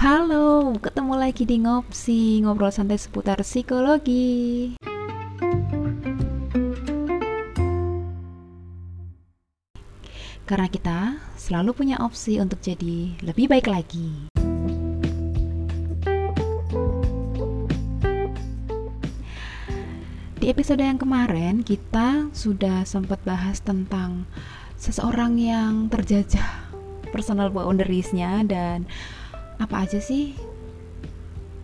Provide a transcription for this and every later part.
Halo, ketemu lagi di Ngopsi, ngobrol santai seputar psikologi. Karena kita selalu punya opsi untuk jadi lebih baik lagi. Di episode yang kemarin kita sudah sempat bahas tentang seseorang yang terjajah personal boundariesnya dan apa aja sih?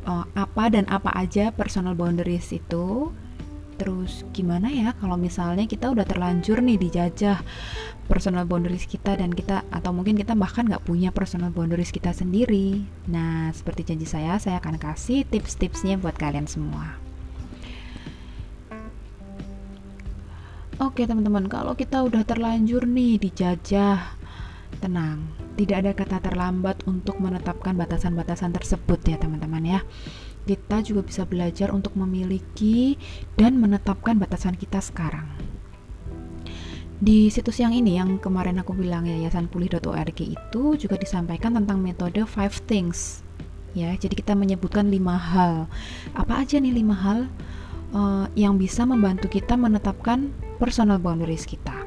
Oh, apa dan apa aja personal boundaries itu? Terus gimana ya kalau misalnya kita udah terlanjur nih dijajah personal boundaries kita dan kita atau mungkin kita bahkan nggak punya personal boundaries kita sendiri? Nah seperti janji saya saya akan kasih tips-tipsnya buat kalian semua. Oke teman-teman, kalau kita udah terlanjur nih dijajah Tenang, tidak ada kata terlambat untuk menetapkan batasan-batasan tersebut ya teman-teman ya. Kita juga bisa belajar untuk memiliki dan menetapkan batasan kita sekarang. Di situs yang ini yang kemarin aku bilang yayasanpulih.org itu juga disampaikan tentang metode five things. Ya, jadi kita menyebutkan lima hal. Apa aja nih lima hal uh, yang bisa membantu kita menetapkan personal boundaries kita?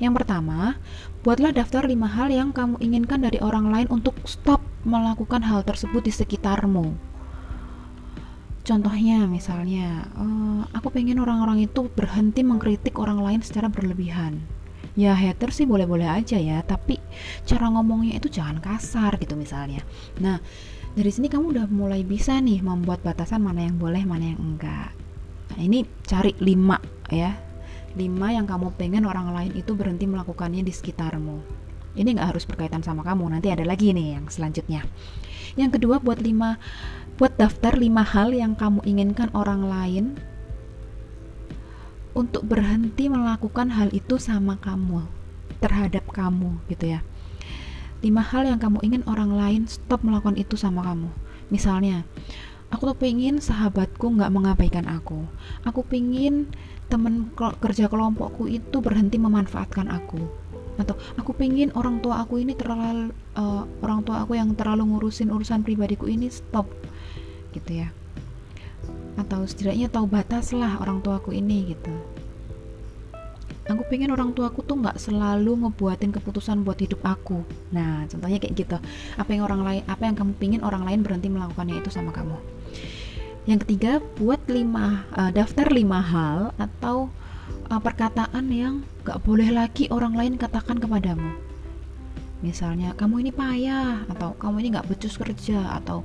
Yang pertama, buatlah daftar lima hal yang kamu inginkan dari orang lain untuk stop melakukan hal tersebut di sekitarmu. Contohnya, misalnya, uh, aku pengen orang-orang itu berhenti mengkritik orang lain secara berlebihan. Ya hater sih boleh-boleh aja ya, tapi cara ngomongnya itu jangan kasar gitu misalnya. Nah, dari sini kamu udah mulai bisa nih membuat batasan mana yang boleh, mana yang enggak. Nah, ini cari lima ya 5 yang kamu pengen orang lain itu berhenti melakukannya di sekitarmu. Ini nggak harus berkaitan sama kamu, nanti ada lagi nih yang selanjutnya. Yang kedua buat 5 buat daftar 5 hal yang kamu inginkan orang lain untuk berhenti melakukan hal itu sama kamu, terhadap kamu gitu ya. 5 hal yang kamu ingin orang lain stop melakukan itu sama kamu. Misalnya, aku tuh pengen sahabatku nggak mengabaikan aku. Aku pengen temen kerja kelompokku itu berhenti memanfaatkan aku. Atau aku pengen orang tua aku ini terlalu uh, orang tua aku yang terlalu ngurusin urusan pribadiku ini stop gitu ya. Atau setidaknya tahu batas lah orang tua aku ini gitu. Aku pengen orang tua aku tuh nggak selalu ngebuatin keputusan buat hidup aku. Nah contohnya kayak gitu. Apa yang orang lain apa yang kamu pingin orang lain berhenti melakukannya itu sama kamu yang ketiga, buat lima uh, daftar lima hal atau uh, perkataan yang gak boleh lagi orang lain katakan kepadamu. Misalnya, kamu ini payah atau kamu ini gak becus kerja atau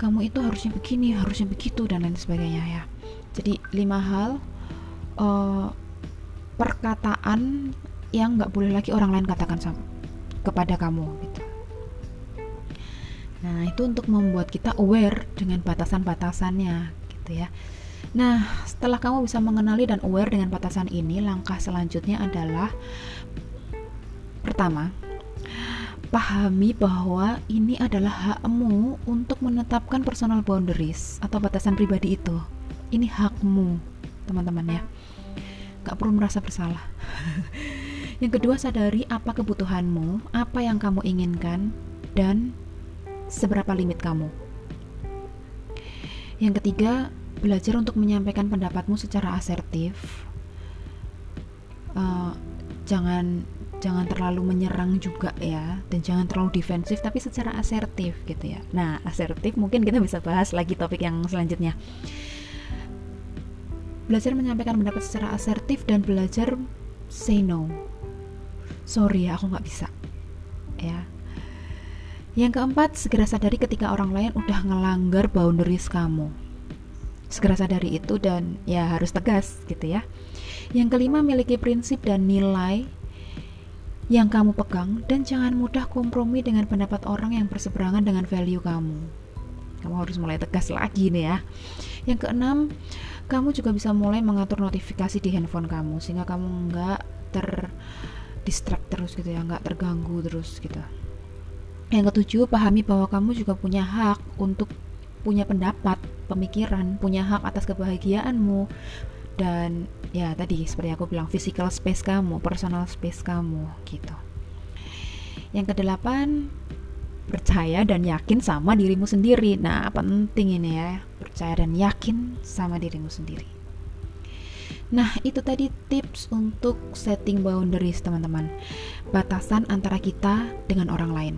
kamu itu harusnya begini, harusnya begitu dan lain sebagainya ya. Jadi lima hal uh, perkataan yang gak boleh lagi orang lain katakan sama, kepada kamu gitu. Nah, itu untuk membuat kita aware dengan batasan-batasannya gitu ya. Nah, setelah kamu bisa mengenali dan aware dengan batasan ini, langkah selanjutnya adalah pertama, pahami bahwa ini adalah hakmu untuk menetapkan personal boundaries atau batasan pribadi itu. Ini hakmu, teman-teman ya. Gak perlu merasa bersalah. yang kedua, sadari apa kebutuhanmu, apa yang kamu inginkan, dan seberapa limit kamu. Yang ketiga, belajar untuk menyampaikan pendapatmu secara asertif. Uh, jangan jangan terlalu menyerang juga ya dan jangan terlalu defensif tapi secara asertif gitu ya. Nah, asertif mungkin kita bisa bahas lagi topik yang selanjutnya. Belajar menyampaikan pendapat secara asertif dan belajar say no. Sorry ya, aku nggak bisa. Ya, yang keempat, segera sadari ketika orang lain udah ngelanggar boundaries kamu. Segera sadari itu dan ya harus tegas gitu ya. Yang kelima, miliki prinsip dan nilai yang kamu pegang dan jangan mudah kompromi dengan pendapat orang yang berseberangan dengan value kamu. Kamu harus mulai tegas lagi nih ya. Yang keenam, kamu juga bisa mulai mengatur notifikasi di handphone kamu sehingga kamu nggak ter distract terus gitu ya, nggak terganggu terus gitu. Yang ketujuh, pahami bahwa kamu juga punya hak untuk punya pendapat, pemikiran, punya hak atas kebahagiaanmu dan ya tadi seperti aku bilang physical space kamu, personal space kamu gitu. Yang kedelapan, percaya dan yakin sama dirimu sendiri. Nah, penting ini ya, percaya dan yakin sama dirimu sendiri. Nah, itu tadi tips untuk setting boundaries, teman-teman. Batasan antara kita dengan orang lain.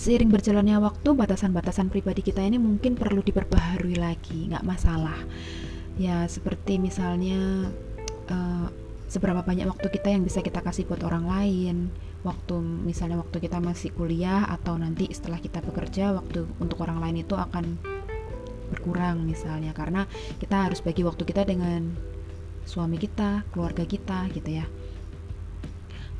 Seiring berjalannya waktu, batasan-batasan pribadi kita ini mungkin perlu diperbaharui lagi, nggak masalah. Ya, seperti misalnya uh, seberapa banyak waktu kita yang bisa kita kasih buat orang lain, waktu misalnya waktu kita masih kuliah atau nanti setelah kita bekerja waktu untuk orang lain itu akan berkurang misalnya karena kita harus bagi waktu kita dengan suami kita, keluarga kita gitu ya.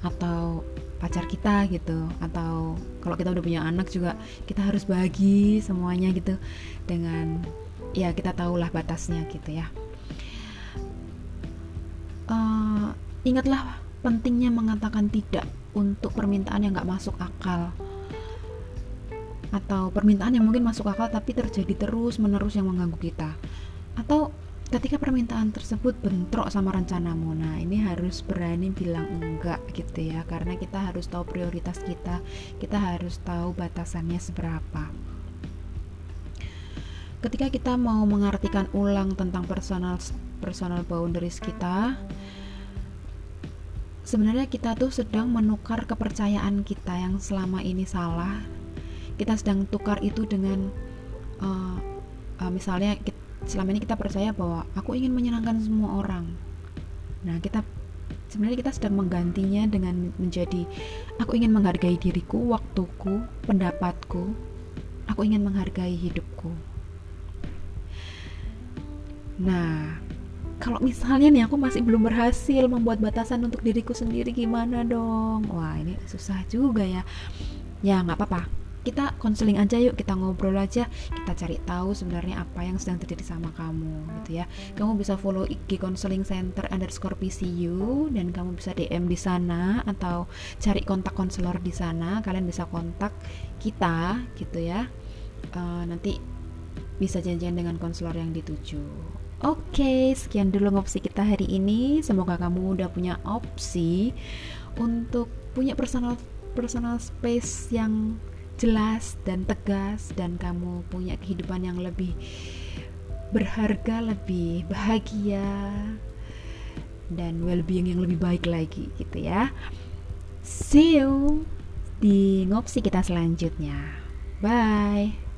Atau pacar kita gitu. Atau kalau kita udah punya anak juga kita harus bagi semuanya gitu. Dengan ya kita tahulah batasnya gitu ya. Uh, ingatlah pentingnya mengatakan tidak untuk permintaan yang nggak masuk akal. Atau permintaan yang mungkin masuk akal tapi terjadi terus menerus yang mengganggu kita ketika permintaan tersebut bentrok sama rencanamu nah ini harus berani bilang enggak gitu ya karena kita harus tahu prioritas kita kita harus tahu batasannya seberapa. Ketika kita mau mengartikan ulang tentang personal personal boundaries kita sebenarnya kita tuh sedang menukar kepercayaan kita yang selama ini salah. Kita sedang tukar itu dengan uh, uh, misalnya kita, selama ini kita percaya bahwa aku ingin menyenangkan semua orang. Nah kita sebenarnya kita sedang menggantinya dengan menjadi aku ingin menghargai diriku waktuku pendapatku. Aku ingin menghargai hidupku. Nah kalau misalnya nih aku masih belum berhasil membuat batasan untuk diriku sendiri gimana dong? Wah ini susah juga ya. Ya nggak apa-apa kita konseling aja yuk kita ngobrol aja. Kita cari tahu sebenarnya apa yang sedang terjadi sama kamu gitu ya. Kamu bisa follow IG konseling center underscore PCU dan kamu bisa DM di sana atau cari kontak konselor di sana. Kalian bisa kontak kita gitu ya. Uh, nanti bisa janjian dengan konselor yang dituju. Oke, sekian dulu ngopsi kita hari ini. Semoga kamu udah punya opsi untuk punya personal personal space yang jelas dan tegas dan kamu punya kehidupan yang lebih berharga, lebih bahagia dan well-being yang lebih baik lagi gitu ya. See you di ngopsi kita selanjutnya. Bye.